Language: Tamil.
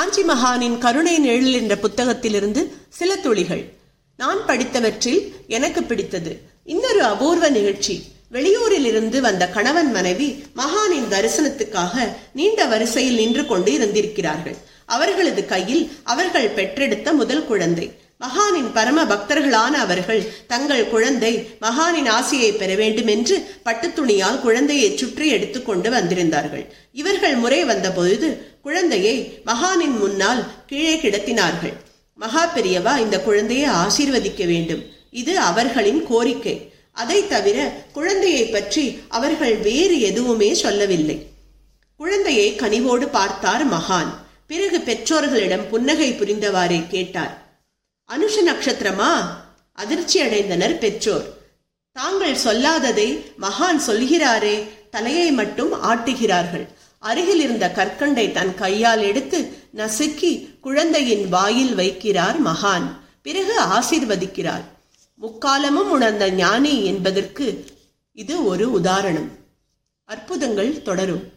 காஞ்சி மகானின் கருணை நிழல் என்ற புத்தகத்திலிருந்து சில துளிகள். நான் படித்தவற்றில் எனக்கு பிடித்தது. இன்னொரு அபூர்வ நிகழ்ச்சி. வெளியூரில் இருந்து வந்த கணவன் மனைவி மகானின் தரிசனத்துக்காக நீண்ட வரிசையில் நின்று கொண்டு இருந்திருக்கிறார்கள். அவர்களது கையில் அவர்கள் பெற்றெடுத்த முதல் குழந்தை. மகானின் பரம பக்தர்களான அவர்கள் தங்கள் குழந்தை மகானின் ஆசையை பெற வேண்டும் என்று பட்டுத்துணியால் குழந்தையை சுற்றி எடுத்துக்கொண்டு வந்திருந்தார்கள். இவர்கள் முறை வந்தபொழுது குழந்தையை மகானின் முன்னால் கீழே கிடத்தினார்கள். மகா பெரியவா இந்த குழந்தையை ஆசீர்வதிக்க வேண்டும். இது அவர்களின் கோரிக்கை. அதை தவிர குழந்தையை பற்றி அவர்கள் வேறு எதுவுமே சொல்லவில்லை குழந்தையை கனிவோடு பார்த்தார் மகான். பிறகு பெற்றோர்களிடம் புன்னகை புரிந்தவாறே கேட்டார். அனுஷ நட்சத்திரமா அதிர்ச்சி அடைந்தனர் பெற்றோர். தாங்கள் சொல்லாததை மகான் சொல்கிறாரே தலையை மட்டும் ஆட்டுகிறார்கள். அருகில் இருந்த கற்கண்டை தன் கையால் எடுத்து நசுக்கி குழந்தையின் வாயில் வைக்கிறார் மகான். பிறகு ஆசீர்வதிக்கிறார். முக்காலமும் உணர்ந்த ஞானி என்பதற்கு இது ஒரு உதாரணம். அற்புதங்கள் தொடரும்.